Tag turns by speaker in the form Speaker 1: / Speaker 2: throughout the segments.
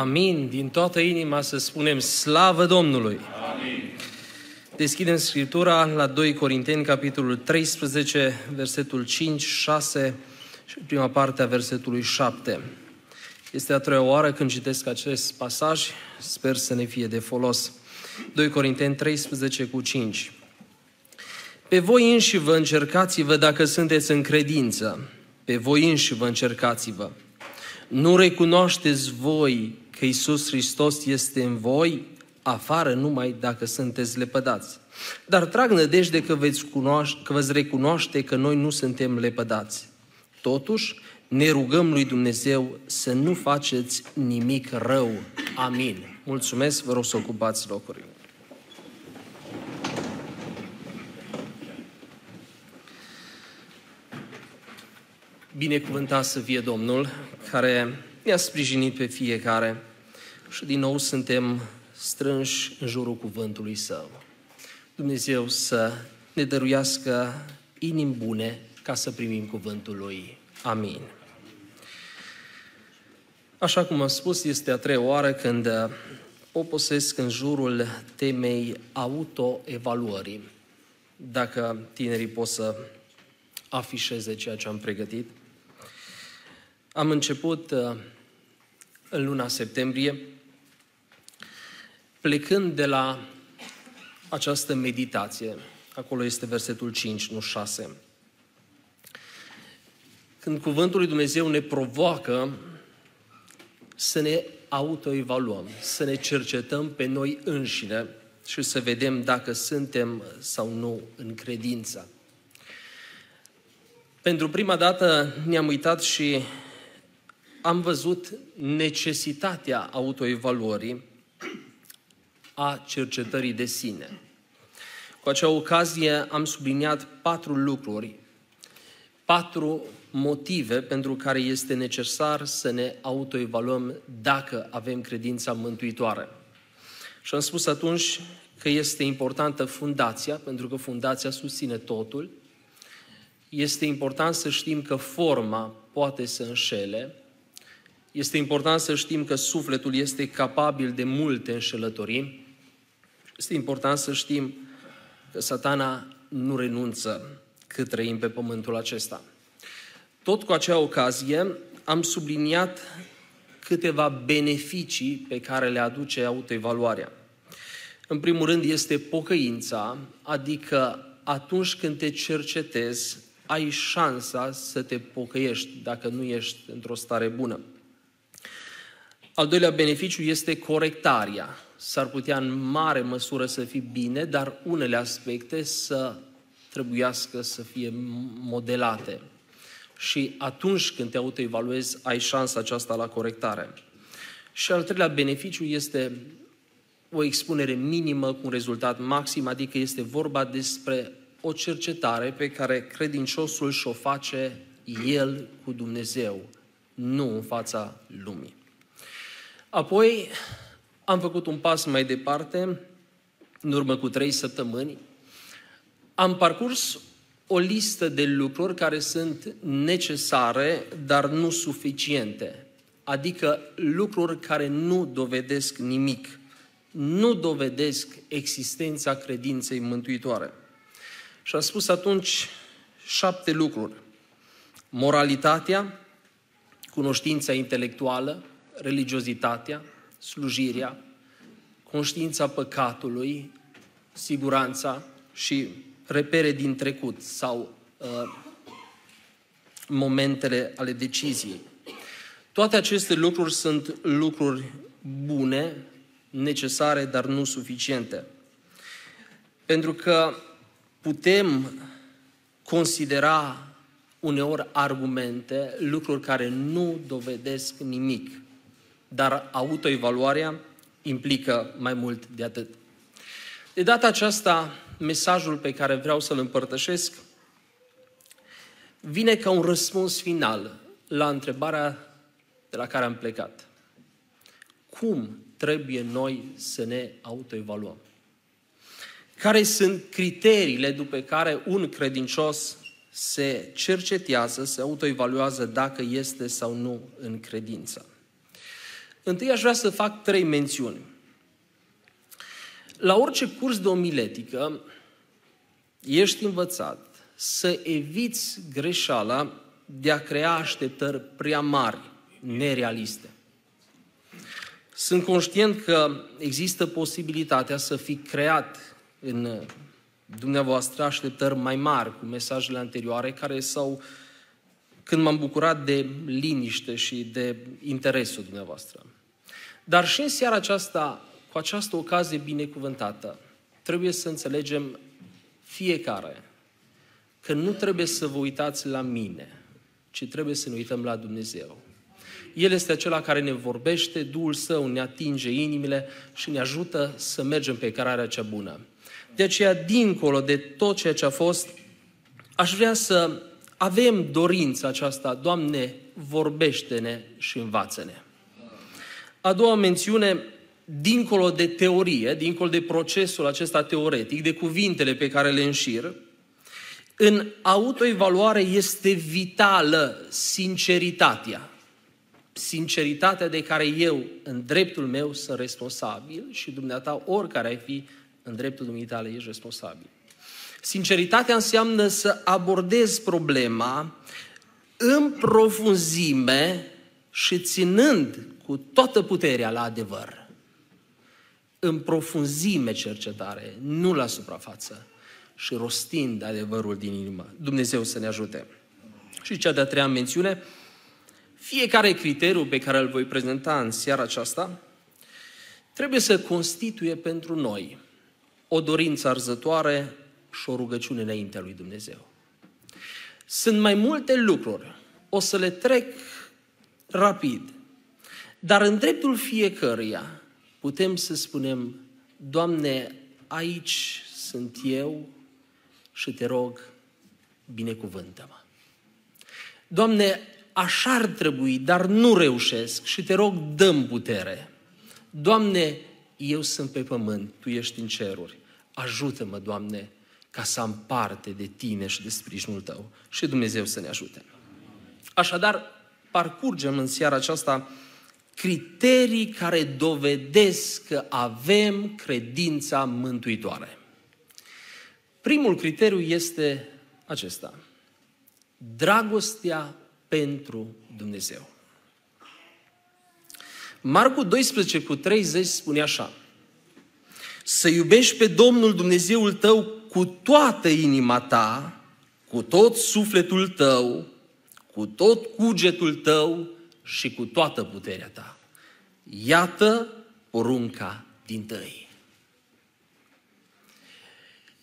Speaker 1: Amin. Din toată inima să spunem slavă Domnului.
Speaker 2: Amin.
Speaker 1: Deschidem Scriptura la 2 Corinteni, capitolul 13, versetul 5, 6 și prima parte a versetului 7. Este a treia oară când citesc acest pasaj, sper să ne fie de folos. 2 Corinteni 13 cu 5. Pe voi înși vă încercați-vă dacă sunteți în credință. Pe voi înși vă încercați-vă. Nu recunoașteți voi că Isus Hristos este în voi, afară numai dacă sunteți lepădați. Dar trag nădejde că veți, cunoaște, că veți recunoaște că noi nu suntem lepădați. Totuși, ne rugăm lui Dumnezeu să nu faceți nimic rău. Amin. Mulțumesc, vă rog să ocupați locurile. Binecuvântat să fie Domnul, care ne-a sprijinit pe fiecare și din nou suntem strânși în jurul cuvântului Său. Dumnezeu să ne dăruiască inimi bune ca să primim cuvântul Lui. Amin. Așa cum am spus, este a treia oară când poposesc în jurul temei autoevaluării. Dacă tinerii pot să afișeze ceea ce am pregătit. Am început uh, în luna septembrie plecând de la această meditație. Acolo este versetul 5, nu 6. Când cuvântul lui Dumnezeu ne provoacă să ne autoevaluăm, să ne cercetăm pe noi înșine și să vedem dacă suntem sau nu în credință. Pentru prima dată ne-am uitat și am văzut necesitatea autoevaluării a cercetării de sine. Cu acea ocazie am subliniat patru lucruri, patru motive pentru care este necesar să ne autoevaluăm dacă avem credința mântuitoare. Și am spus atunci că este importantă fundația, pentru că fundația susține totul. Este important să știm că forma poate să înșele, este important să știm că sufletul este capabil de multe înșelătorii. Este important să știm că satana nu renunță cât trăim pe pământul acesta. Tot cu acea ocazie am subliniat câteva beneficii pe care le aduce autoevaluarea. În primul rând este pocăința, adică atunci când te cercetezi, ai șansa să te pocăiești dacă nu ești într-o stare bună. Al doilea beneficiu este corectarea. S-ar putea în mare măsură să fie bine, dar unele aspecte să trebuiască să fie modelate. Și atunci când te autoevaluezi, ai șansa aceasta la corectare. Și al treilea beneficiu este o expunere minimă cu un rezultat maxim, adică este vorba despre o cercetare pe care credinciosul și-o face el cu Dumnezeu, nu în fața lumii. Apoi am făcut un pas mai departe, în urmă cu trei săptămâni. Am parcurs o listă de lucruri care sunt necesare, dar nu suficiente. Adică lucruri care nu dovedesc nimic, nu dovedesc existența credinței mântuitoare. Și am spus atunci șapte lucruri. Moralitatea, cunoștința intelectuală, religiozitatea, slujirea, conștiința păcatului, siguranța și repere din trecut sau uh, momentele ale deciziei. Toate aceste lucruri sunt lucruri bune, necesare, dar nu suficiente. Pentru că putem considera uneori argumente, lucruri care nu dovedesc nimic dar autoevaluarea implică mai mult de atât. De data aceasta, mesajul pe care vreau să-l împărtășesc vine ca un răspuns final la întrebarea de la care am plecat. Cum trebuie noi să ne autoevaluăm? Care sunt criteriile după care un credincios se cercetează, se autoevaluează dacă este sau nu în credință? Întâi aș vrea să fac trei mențiuni. La orice curs de omiletică, ești învățat să eviți greșeala de a crea așteptări prea mari, nerealiste. Sunt conștient că există posibilitatea să fi creat în dumneavoastră așteptări mai mari cu mesajele anterioare care s-au când m-am bucurat de liniște și de interesul dumneavoastră. Dar și în seara aceasta, cu această ocazie binecuvântată, trebuie să înțelegem fiecare că nu trebuie să vă uitați la mine, ci trebuie să ne uităm la Dumnezeu. El este acela care ne vorbește, Duhul Său ne atinge inimile și ne ajută să mergem pe cărarea cea bună. De aceea, dincolo de tot ceea ce a fost, aș vrea să avem dorința aceasta, Doamne, vorbește-ne și învață-ne. A doua mențiune, dincolo de teorie, dincolo de procesul acesta teoretic, de cuvintele pe care le înșir, în autoevaluare este vitală sinceritatea. Sinceritatea de care eu, în dreptul meu, sunt responsabil și dumneata, oricare ai fi, în dreptul dumitale, ești responsabil. Sinceritatea înseamnă să abordezi problema în profunzime și ținând cu toată puterea la adevăr. În profunzime cercetare, nu la suprafață și rostind adevărul din inimă. Dumnezeu să ne ajute. Și cea de-a treia mențiune, fiecare criteriu pe care îl voi prezenta în seara aceasta trebuie să constituie pentru noi o dorință arzătoare și o rugăciune înaintea lui Dumnezeu. Sunt mai multe lucruri, o să le trec rapid, dar în dreptul fiecăruia putem să spunem, Doamne, aici sunt eu și te rog, binecuvântă-mă. Doamne, așa ar trebui, dar nu reușesc și te rog, dăm putere. Doamne, eu sunt pe pământ, Tu ești în ceruri. Ajută-mă, Doamne, ca să am parte de Tine și de sprijinul Tău. Și Dumnezeu să ne ajute. Așadar, parcurgem în seara aceasta criterii care dovedesc că avem credința mântuitoare. Primul criteriu este acesta. Dragostea pentru Dumnezeu. Marcu 12 cu 30 spune așa. Să iubești pe Domnul Dumnezeul tău cu toată inima ta, cu tot sufletul tău, cu tot cugetul tău și cu toată puterea ta. Iată porunca din tăi.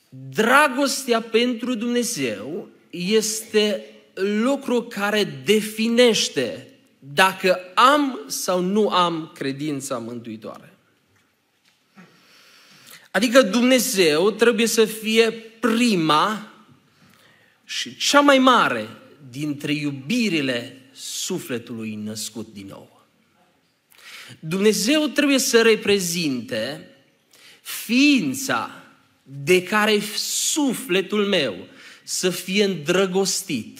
Speaker 1: Dragostea pentru Dumnezeu este lucru care definește dacă am sau nu am credința mântuitoare. Adică Dumnezeu trebuie să fie prima și cea mai mare dintre iubirile sufletului născut din nou. Dumnezeu trebuie să reprezinte ființa de care sufletul meu să fie îndrăgostit,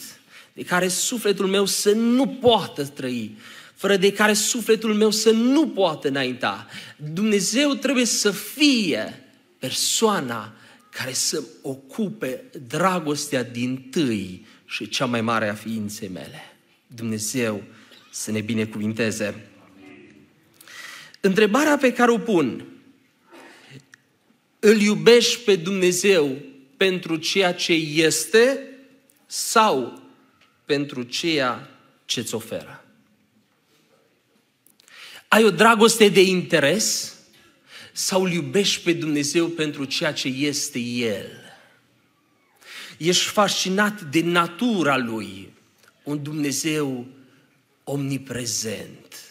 Speaker 1: de care sufletul meu să nu poată trăi, fără de care sufletul meu să nu poată înainta. Dumnezeu trebuie să fie persoana care să ocupe dragostea din tâi și cea mai mare a ființei mele. Dumnezeu să ne binecuvinteze. Întrebarea pe care o pun, îl iubești pe Dumnezeu pentru ceea ce este sau pentru ceea ce îți oferă? Ai o dragoste de interes sau îl iubești pe Dumnezeu pentru ceea ce este El? Ești fascinat de natura Lui, un Dumnezeu omniprezent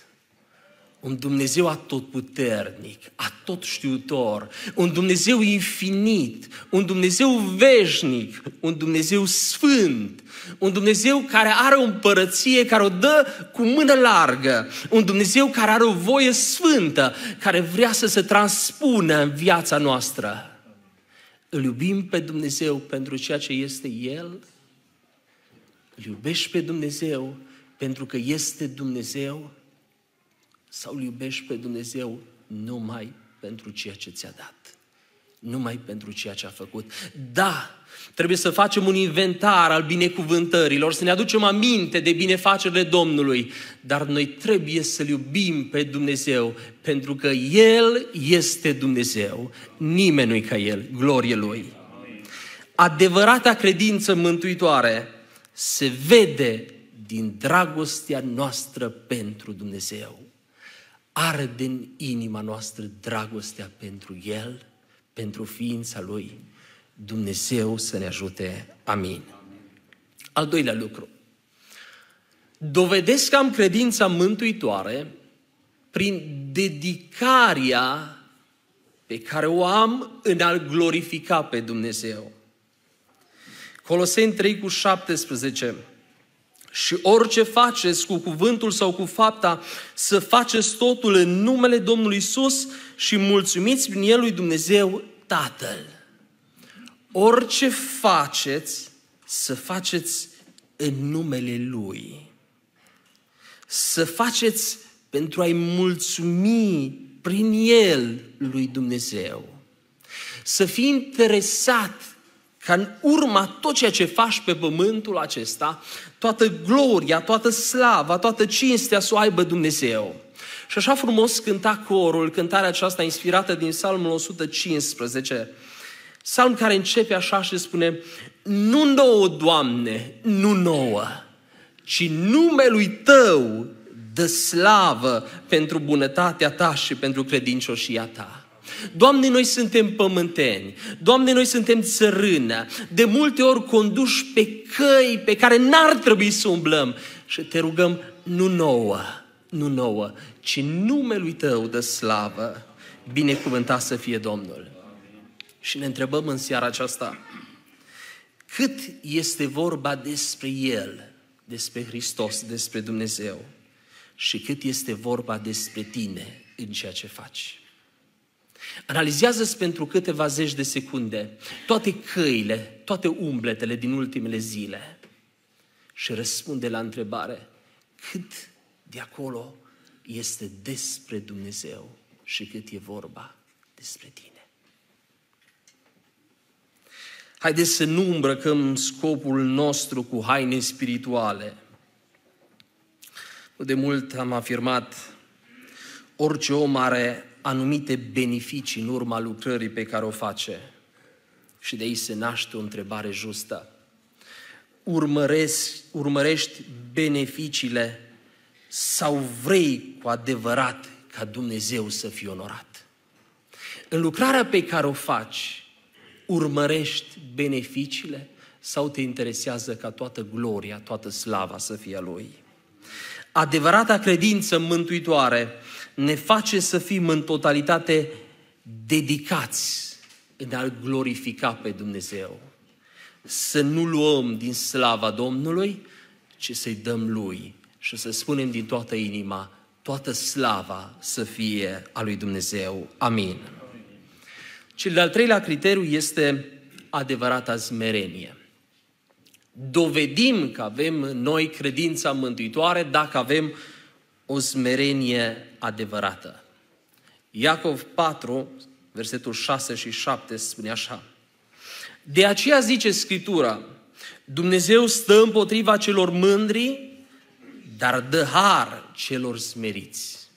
Speaker 1: un Dumnezeu atotputernic, atotștiutor, un Dumnezeu infinit, un Dumnezeu veșnic, un Dumnezeu sfânt, un Dumnezeu care are o împărăție, care o dă cu mână largă, un Dumnezeu care are o voie sfântă, care vrea să se transpună în viața noastră. Îl iubim pe Dumnezeu pentru ceea ce este El? Îl iubești pe Dumnezeu pentru că este Dumnezeu? Sau îl iubești pe Dumnezeu numai pentru ceea ce ți-a dat? Numai pentru ceea ce a făcut. Da, trebuie să facem un inventar al binecuvântărilor, să ne aducem aminte de binefacerile Domnului, dar noi trebuie să-L iubim pe Dumnezeu, pentru că El este Dumnezeu. Nimeni nu-i ca El, glorie Lui. Adevărata credință mântuitoare se vede din dragostea noastră pentru Dumnezeu. Arde în inima noastră dragostea pentru El, pentru ființa Lui. Dumnezeu să ne ajute. Amin. Al doilea lucru. Dovedesc că am credința mântuitoare prin dedicarea pe care o am în a glorifica pe Dumnezeu. Coloseni 3 cu 17. Și orice faceți cu cuvântul sau cu fapta, să faceți totul în numele Domnului Isus și mulțumiți prin El lui Dumnezeu Tatăl. Orice faceți, să faceți în numele Lui. Să faceți pentru a-i mulțumi prin El lui Dumnezeu. Să fii interesat ca în urma tot ceea ce faci pe pământul acesta, toată gloria, toată slava, toată cinstea să o aibă Dumnezeu. Și așa frumos cânta corul, cântarea aceasta inspirată din Psalmul 115, Psalm care începe așa și spune, nu nouă, Doamne, nu nouă, ci numelui Tău dă slavă pentru bunătatea Ta și pentru credincioșia Ta. Doamne, noi suntem pământeni, Doamne, noi suntem țărână, de multe ori conduși pe căi pe care n-ar trebui să umblăm și te rugăm, nu nouă, nu nouă, ci numelui Tău de slavă, binecuvântat să fie Domnul. Și ne întrebăm în seara aceasta, cât este vorba despre El, despre Hristos, despre Dumnezeu și cât este vorba despre tine în ceea ce faci. Analizează-ți pentru câteva zeci de secunde toate căile, toate umbletele din ultimele zile și răspunde la întrebare cât de acolo este despre Dumnezeu și cât e vorba despre tine. Haideți să nu îmbrăcăm scopul nostru cu haine spirituale. De mult am afirmat, orice om are anumite beneficii în urma lucrării pe care o face. Și de aici se naște o întrebare justă. Urmăresc, urmărești beneficiile sau vrei cu adevărat ca Dumnezeu să fie onorat? În lucrarea pe care o faci, urmărești beneficiile sau te interesează ca toată gloria, toată slava să fie a Lui? Adevărata credință mântuitoare ne face să fim în totalitate dedicați în a glorifica pe Dumnezeu. Să nu luăm din slava Domnului, ci să-i dăm Lui și să spunem din toată inima, toată slava să fie a lui Dumnezeu. Amin. Cel de-al treilea criteriu este adevărata smerenie. Dovedim că avem noi credința mântuitoare dacă avem o smerenie adevărată. Iacov 4, versetul 6 și 7 spune așa. De aceea zice Scriptura, Dumnezeu stă împotriva celor mândri, dar dă har celor smeriți.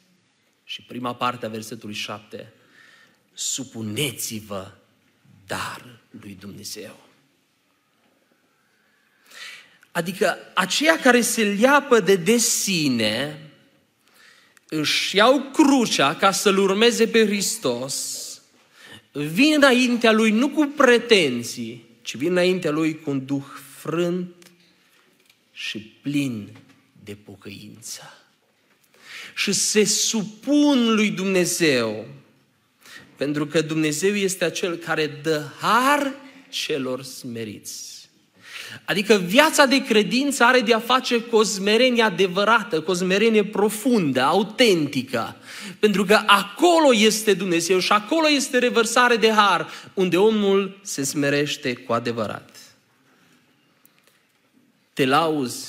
Speaker 1: Și prima parte a versetului 7, supuneți-vă dar lui Dumnezeu. Adică aceia care se leapă de desine, își iau crucea ca să-L urmeze pe Hristos, vin înaintea Lui nu cu pretenții, ci vin înaintea Lui cu un duh frânt și plin de pocăință. Și se supun lui Dumnezeu, pentru că Dumnezeu este acel care dă har celor smeriți. Adică viața de credință are de a face cu o smerenie adevărată, cu o smerenie profundă, autentică. Pentru că acolo este Dumnezeu și acolo este revărsare de har, unde omul se smerește cu adevărat. Te lauzi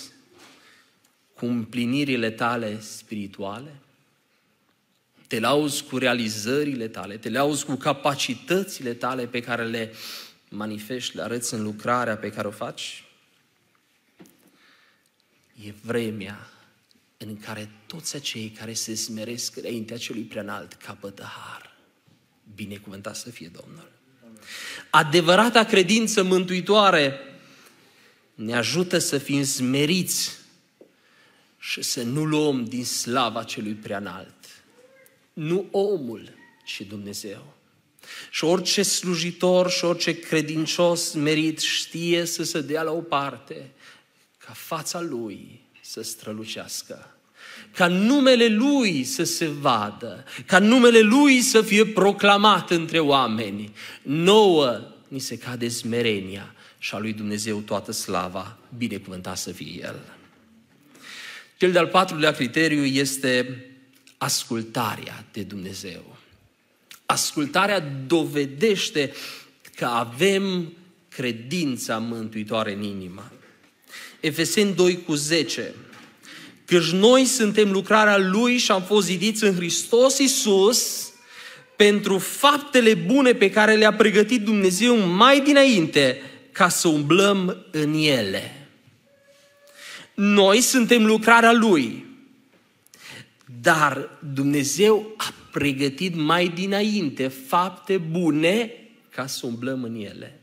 Speaker 1: cu împlinirile tale spirituale? te lauzi cu realizările tale, te lauzi cu capacitățile tale pe care le manifesti, le arăți în lucrarea pe care o faci. E vremea în care toți acei care se smeresc înaintea celui preanalt capătă har. Binecuvântat să fie Domnul. Adevărata credință mântuitoare ne ajută să fim smeriți și să nu luăm din slava celui preanalt. Nu omul, ci Dumnezeu. Și orice slujitor și orice credincios merit știe să se dea la o parte ca fața lui să strălucească ca numele Lui să se vadă, ca numele Lui să fie proclamat între oameni. Nouă ni se cade smerenia și a lui Dumnezeu toată slava, binecuvântat să fie El. Cel de-al patrulea criteriu este ascultarea de Dumnezeu. Ascultarea dovedește că avem credința mântuitoare în inimă. Efeseni 2 cu 10 Căci noi suntem lucrarea Lui și am fost zidiți în Hristos Iisus pentru faptele bune pe care le-a pregătit Dumnezeu mai dinainte ca să umblăm în ele. Noi suntem lucrarea Lui, dar Dumnezeu a pregătit mai dinainte fapte bune ca să umblăm în ele.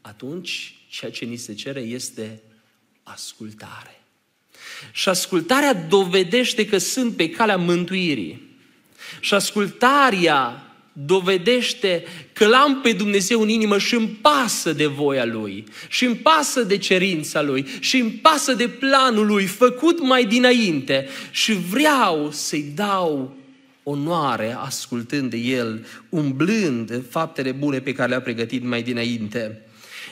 Speaker 1: Atunci, ceea ce ni se cere este ascultare. Și ascultarea dovedește că sunt pe calea mântuirii. Și ascultarea dovedește că l-am pe Dumnezeu în inimă și îmi pasă de voia Lui, și îmi pasă de cerința Lui, și îmi pasă de planul Lui, făcut mai dinainte, și vreau să-i dau onoare ascultând de El, umblând în faptele bune pe care le-a pregătit mai dinainte.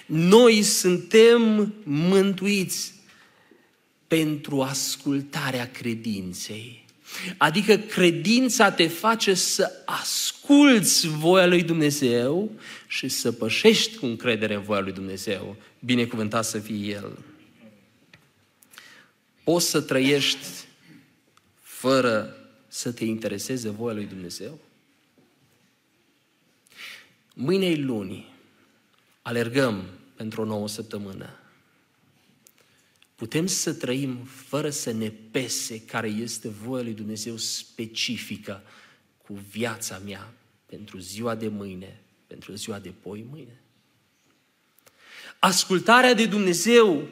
Speaker 1: Noi suntem mântuiți pentru ascultarea credinței. Adică credința te face să asculți voia lui Dumnezeu și să pășești cu încredere în voia lui Dumnezeu. Binecuvântat să fie El. Poți să trăiești fără să te intereseze voia lui Dumnezeu? Mâine luni. Alergăm pentru o nouă săptămână. Putem să trăim fără să ne pese care este voia lui Dumnezeu specifică cu viața mea pentru ziua de mâine, pentru ziua de poi mâine. Ascultarea de Dumnezeu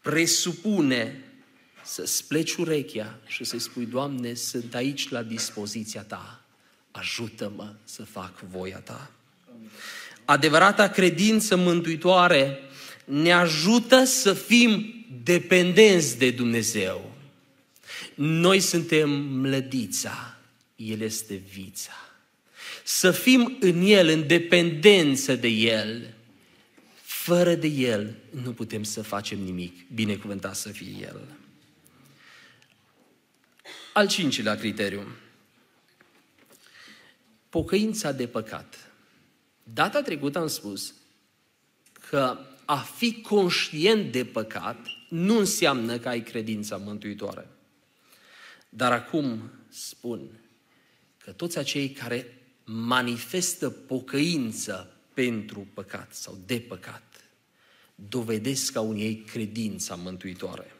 Speaker 1: presupune să-ți pleci urechea și să-i spui, Doamne, sunt aici la dispoziția Ta, ajută-mă să fac voia Ta. Adevărata credință mântuitoare ne ajută să fim dependenți de Dumnezeu. Noi suntem mlădița, El este vița. Să fim în El, în dependență de El. Fără de El nu putem să facem nimic. Binecuvântat să fie El. Al cincilea criteriu. Pocăința de păcat. Data trecută am spus că a fi conștient de păcat nu înseamnă că ai credința mântuitoare. Dar acum spun că toți acei care manifestă pocăință pentru păcat sau de păcat, dovedesc ca unii ei credința mântuitoare.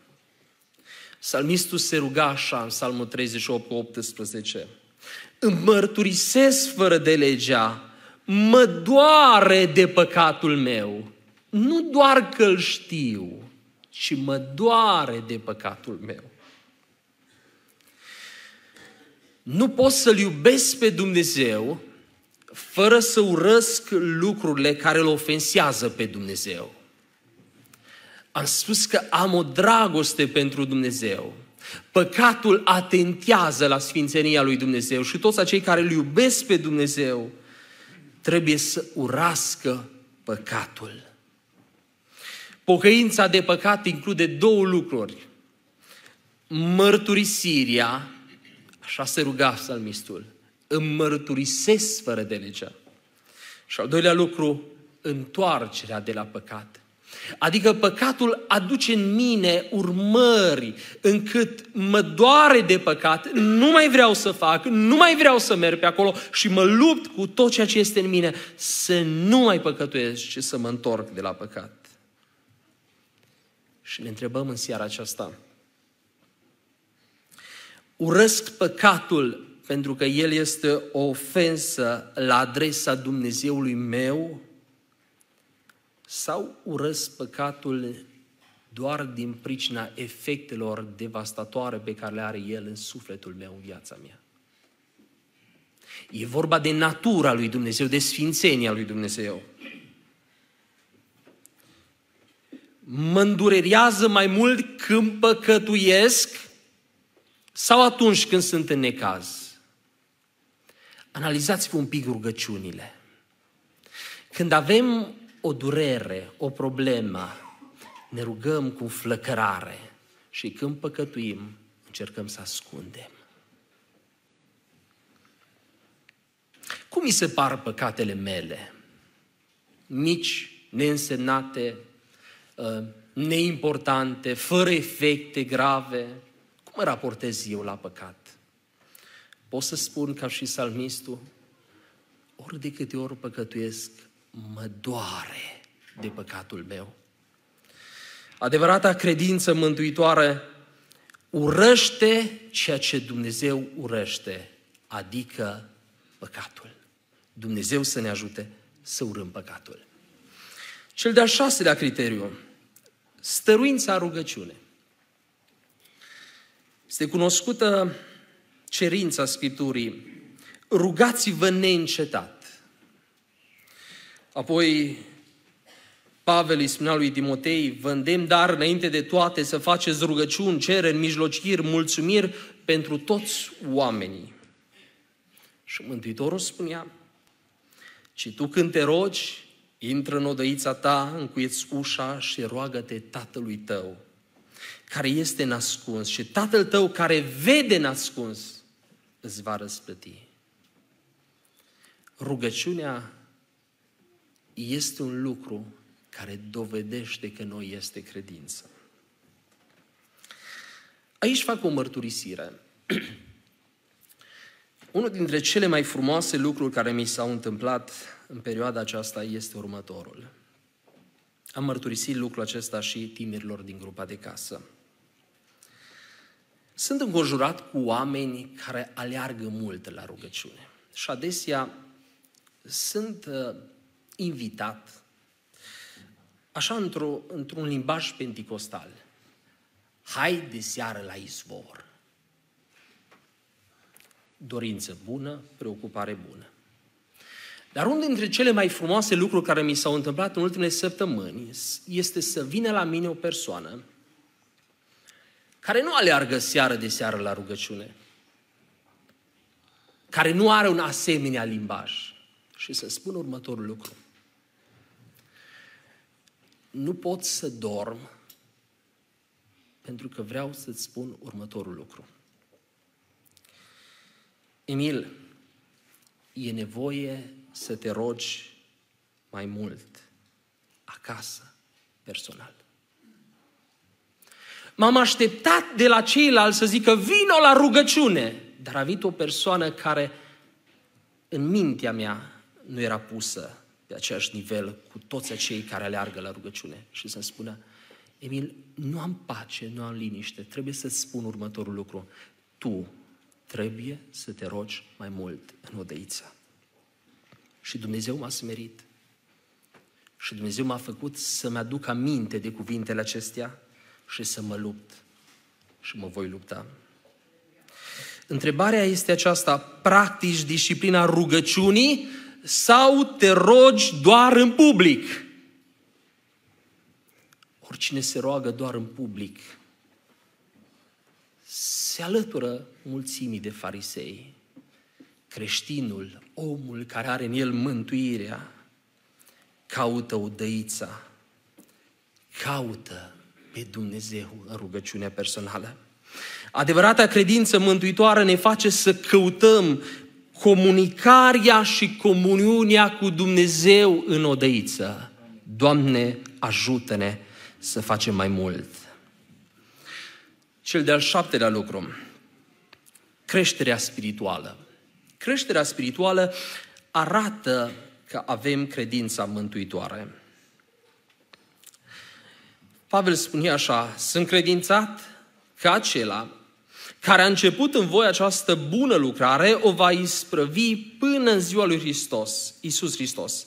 Speaker 1: Salmistul se ruga așa în Psalmul 38 18. Îmi mărturisesc fără de legea, mă doare de păcatul meu. Nu doar că îl știu, și mă doare de păcatul meu. Nu pot să-L iubesc pe Dumnezeu fără să urăsc lucrurile care îl ofensează pe Dumnezeu. Am spus că am o dragoste pentru Dumnezeu. Păcatul atentează la sfințenia lui Dumnezeu și toți acei care îl iubesc pe Dumnezeu trebuie să urască păcatul. Pocăința de păcat include două lucruri. Mărturisirea, așa se ruga psalmistul, îmi mărturisesc fără de legea. Și al doilea lucru, întoarcerea de la păcat. Adică păcatul aduce în mine urmări încât mă doare de păcat, nu mai vreau să fac, nu mai vreau să merg pe acolo și mă lupt cu tot ceea ce este în mine să nu mai păcătuiesc și să mă întorc de la păcat. Și ne întrebăm în seara aceasta, urăsc păcatul pentru că el este o ofensă la adresa Dumnezeului meu sau urăsc păcatul doar din pricina efectelor devastatoare pe care le are el în sufletul meu, în viața mea. E vorba de natura lui Dumnezeu, de sfințenia lui Dumnezeu. Mă îndurerează mai mult când păcătuiesc sau atunci când sunt în necaz. Analizați-vă un pic rugăciunile. Când avem o durere, o problemă, ne rugăm cu flăcărare și când păcătuim, încercăm să ascundem. Cum mi se par păcatele mele? Mici, neînsemnate, uh, neimportante, fără efecte grave. Cum mă raportez eu la păcat? Pot să spun ca și salmistul, ori de câte ori păcătuiesc, mă doare de păcatul meu. Adevărata credință mântuitoare urăște ceea ce Dumnezeu urăște, adică păcatul. Dumnezeu să ne ajute să urâm păcatul. Cel de-al șaselea criteriu, stăruința rugăciune. Este cunoscută cerința Scripturii, rugați-vă neîncetat. Apoi Pavel îi spunea lui Timotei, vă îndemn dar înainte de toate să faceți rugăciuni, cereri, mijlociri, mulțumiri pentru toți oamenii. Și Mântuitorul spunea, ci tu când te rogi, intră în odăița ta, încuieți ușa și roagă-te tatălui tău, care este nascuns și tatăl tău care vede nascuns, îți va răsplăti. Rugăciunea este un lucru care dovedește că noi este credință. Aici fac o mărturisire. Unul dintre cele mai frumoase lucruri care mi s-au întâmplat în perioada aceasta este următorul. Am mărturisit lucrul acesta și tinerilor din grupa de casă. Sunt înconjurat cu oameni care aleargă mult la rugăciune. Și adesea sunt uh, invitat, așa într-o, într-un limbaj penticostal. Hai de seară la izvor. Dorință bună, preocupare bună. Dar unul dintre cele mai frumoase lucruri care mi s-au întâmplat în ultimele săptămâni este să vină la mine o persoană care nu aleargă seară de seară la rugăciune, care nu are un asemenea limbaj și să spun următorul lucru nu pot să dorm pentru că vreau să-ți spun următorul lucru. Emil, e nevoie să te rogi mai mult acasă, personal. M-am așteptat de la ceilalți să zică, vino la rugăciune. Dar a venit o persoană care în mintea mea nu era pusă pe același nivel cu toți acei care aleargă la rugăciune și să-mi spună, Emil, nu am pace, nu am liniște, trebuie să-ți spun următorul lucru. Tu trebuie să te rogi mai mult în odăiță. Și Dumnezeu m-a smerit. Și Dumnezeu m-a făcut să-mi aduc aminte de cuvintele acestea și să mă lupt. Și mă voi lupta. Întrebarea este aceasta, practici disciplina rugăciunii sau te rogi doar în public. Oricine se roagă doar în public se alătură mulțimii de farisei. Creștinul, omul care are în el mântuirea, caută udăița, caută pe Dumnezeu în rugăciunea personală. Adevărata credință mântuitoare ne face să căutăm comunicarea și comuniunea cu Dumnezeu în odăiță. Doamne, ajută-ne să facem mai mult. Cel de-al șaptelea lucru, creșterea spirituală. Creșterea spirituală arată că avem credința mântuitoare. Pavel spunea așa, sunt credințat că acela care a început în voi această bună lucrare o va isprăvi până în ziua lui Hristos, Iisus Hristos.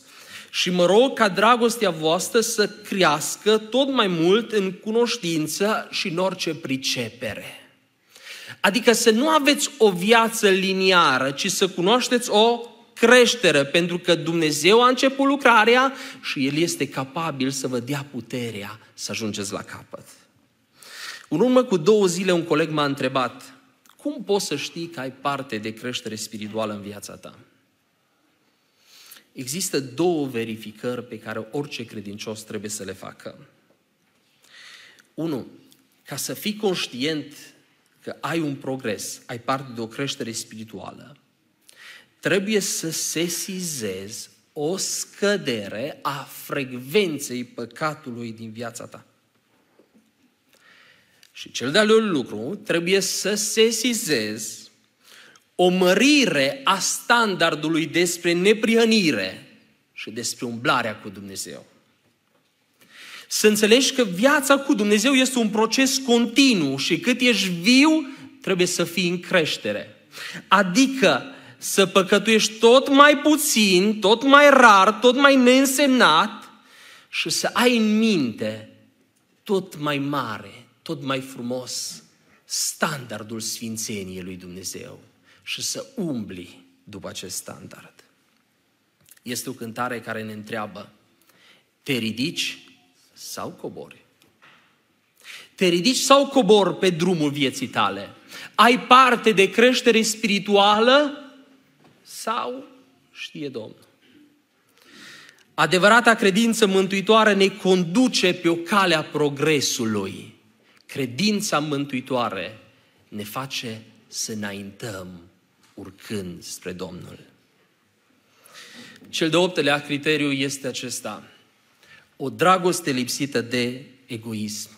Speaker 1: Și mă rog ca dragostea voastră să crească tot mai mult în cunoștință și în orice pricepere. Adică să nu aveți o viață liniară, ci să cunoașteți o creștere, pentru că Dumnezeu a început lucrarea și El este capabil să vă dea puterea să ajungeți la capăt. În urmă cu două zile un coleg m-a întrebat, cum poți să știi că ai parte de creștere spirituală în viața ta? Există două verificări pe care orice credincios trebuie să le facă. Unu, ca să fii conștient că ai un progres, ai parte de o creștere spirituală, trebuie să sesizezi o scădere a frecvenței păcatului din viața ta. Și cel de-al doilea lucru, trebuie să sesizezi o mărire a standardului despre neprihănire și despre umblarea cu Dumnezeu. Să înțelegi că viața cu Dumnezeu este un proces continuu și cât ești viu, trebuie să fii în creștere. Adică să păcătuiești tot mai puțin, tot mai rar, tot mai neînsemnat și să ai în minte tot mai mare, tot mai frumos standardul sfințeniei lui Dumnezeu și să umbli după acest standard. Este o cântare care ne întreabă, te ridici sau cobori? Te ridici sau cobor pe drumul vieții tale? Ai parte de creștere spirituală sau știe Domnul? Adevărata credință mântuitoare ne conduce pe o cale a progresului. Credința mântuitoare ne face să înaintăm urcând spre Domnul. Cel de optelea criteriu este acesta. O dragoste lipsită de egoism.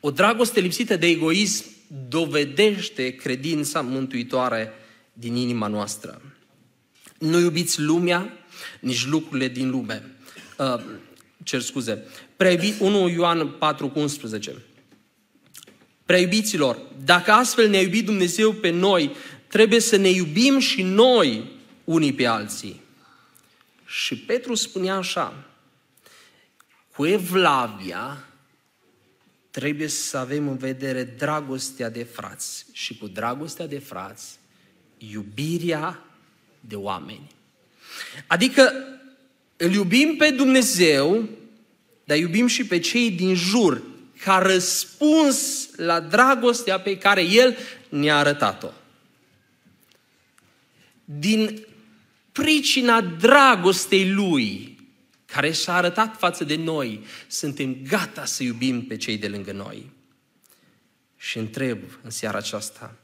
Speaker 1: O dragoste lipsită de egoism dovedește credința mântuitoare din inima noastră. Nu iubiți lumea, nici lucrurile din lume. Uh, cer scuze. Prea 1 Ioan 4 cu 11. Prea iubiților, dacă astfel ne-a iubit Dumnezeu pe noi, trebuie să ne iubim și noi unii pe alții. Și Petru spunea așa, cu Evlavia trebuie să avem în vedere dragostea de frați și cu dragostea de frați iubirea de oameni. Adică îl iubim pe Dumnezeu, dar iubim și pe cei din jur, ca răspuns la dragostea pe care El ne-a arătat-o. Din pricina dragostei Lui, care și-a arătat față de noi, suntem gata să iubim pe cei de lângă noi. Și întreb în seara aceasta,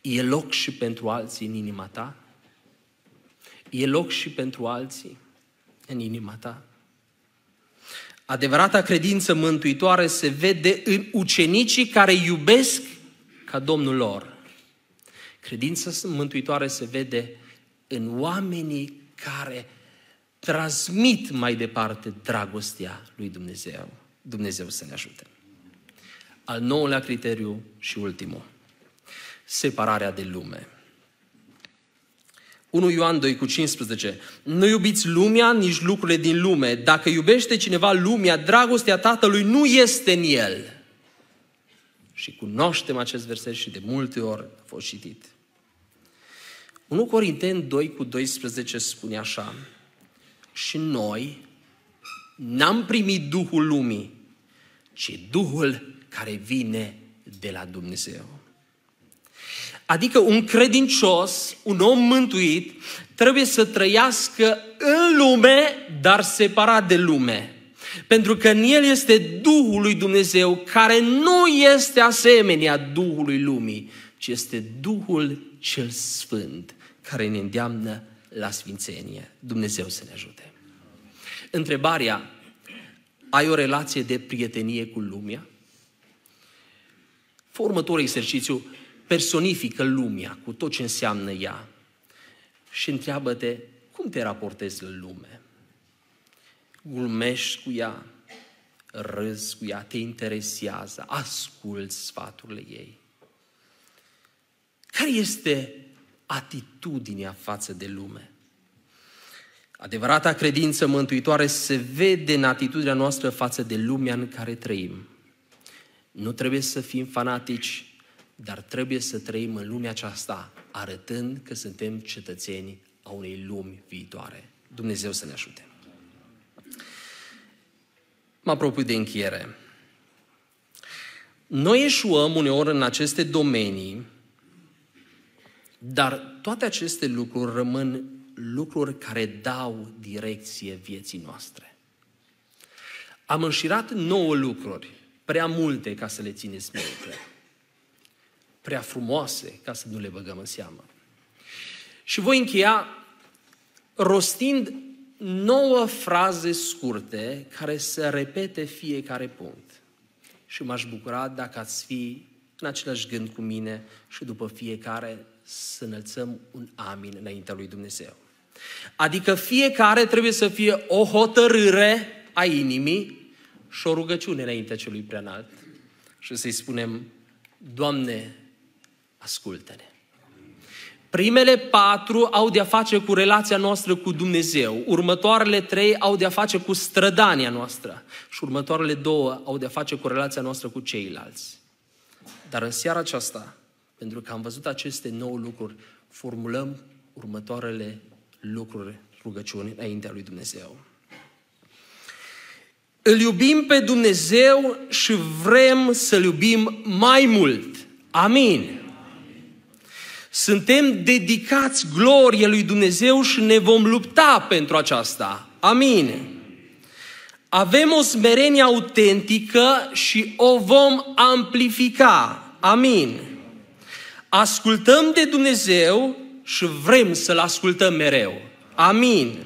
Speaker 1: e loc și pentru alții în inima ta? E loc și pentru alții în inima ta? Adevărata credință mântuitoare se vede în ucenicii care iubesc ca Domnul lor. Credința mântuitoare se vede în oamenii care transmit mai departe dragostea lui Dumnezeu. Dumnezeu să ne ajute. Al nouălea criteriu și ultimul. Separarea de lume. 1 Ioan 2 cu 15. Nu iubiți lumea, nici lucrurile din lume. Dacă iubește cineva lumea, dragostea Tatălui nu este în el. Și cunoaștem acest verset și de multe ori a fost citit. 1 Corinteni 2 cu 12 spune așa, și noi n-am primit Duhul lumii, ci Duhul care vine de la Dumnezeu. Adică un credincios, un om mântuit, trebuie să trăiască în lume, dar separat de lume. Pentru că în el este Duhul lui Dumnezeu, care nu este asemenea Duhului lumii, ci este Duhul cel Sfânt, care ne îndeamnă la sfințenie. Dumnezeu să ne ajute. Întrebarea, Ai o relație de prietenie cu lumea? Fă următorul exercițiu, personifică lumea cu tot ce înseamnă ea și întreabă-te cum te raportezi la lume. Glumești cu ea, râzi cu ea, te interesează, asculți sfaturile ei. Care este atitudinea față de lume? Adevărata credință mântuitoare se vede în atitudinea noastră față de lumea în care trăim. Nu trebuie să fim fanatici, dar trebuie să trăim în lumea aceasta, arătând că suntem cetățeni a unei lumi viitoare. Dumnezeu să ne ajute. Mă apropii de încheiere. Noi eșuăm uneori în aceste domenii, dar toate aceste lucruri rămân lucruri care dau direcție vieții noastre. Am înșirat nouă lucruri, prea multe ca să le țineți minte, prea frumoase ca să nu le băgăm în seamă. Și voi încheia rostind nouă fraze scurte care să repete fiecare punct. Și m-aș bucura dacă ați fi în același gând cu mine și după fiecare să înălțăm un amin înaintea lui Dumnezeu. Adică fiecare trebuie să fie o hotărâre a inimii și o rugăciune înaintea celui preanalt. Și să-i spunem, Doamne, ascultă-ne. Primele patru au de-a face cu relația noastră cu Dumnezeu, următoarele trei au de-a face cu strădania noastră și următoarele două au de-a face cu relația noastră cu ceilalți. Dar în seara aceasta, pentru că am văzut aceste nouă lucruri, formulăm următoarele lucruri, rugăciuni înaintea lui Dumnezeu. Îl iubim pe Dumnezeu și vrem să-L iubim mai mult. Amin. Suntem dedicați glorie lui Dumnezeu și ne vom lupta pentru aceasta. Amin. Avem o smerenie autentică și o vom amplifica. Amin. Ascultăm de Dumnezeu și vrem să-L ascultăm mereu. Amin.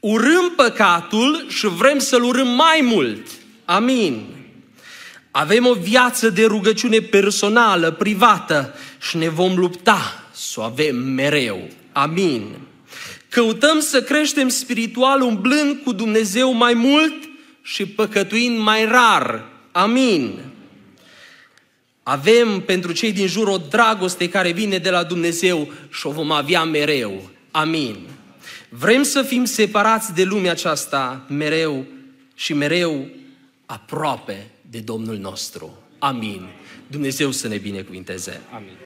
Speaker 1: Urâm păcatul și vrem să-L urâm mai mult. Amin. Avem o viață de rugăciune personală, privată și ne vom lupta să o avem mereu. Amin. Căutăm să creștem spiritual umblând cu Dumnezeu mai mult și păcătuind mai rar. Amin. Avem pentru cei din jur o dragoste care vine de la Dumnezeu și o vom avea mereu. Amin. Vrem să fim separați de lumea aceasta mereu și mereu aproape de Domnul nostru. Amin. Dumnezeu să ne binecuvinteze. Amin.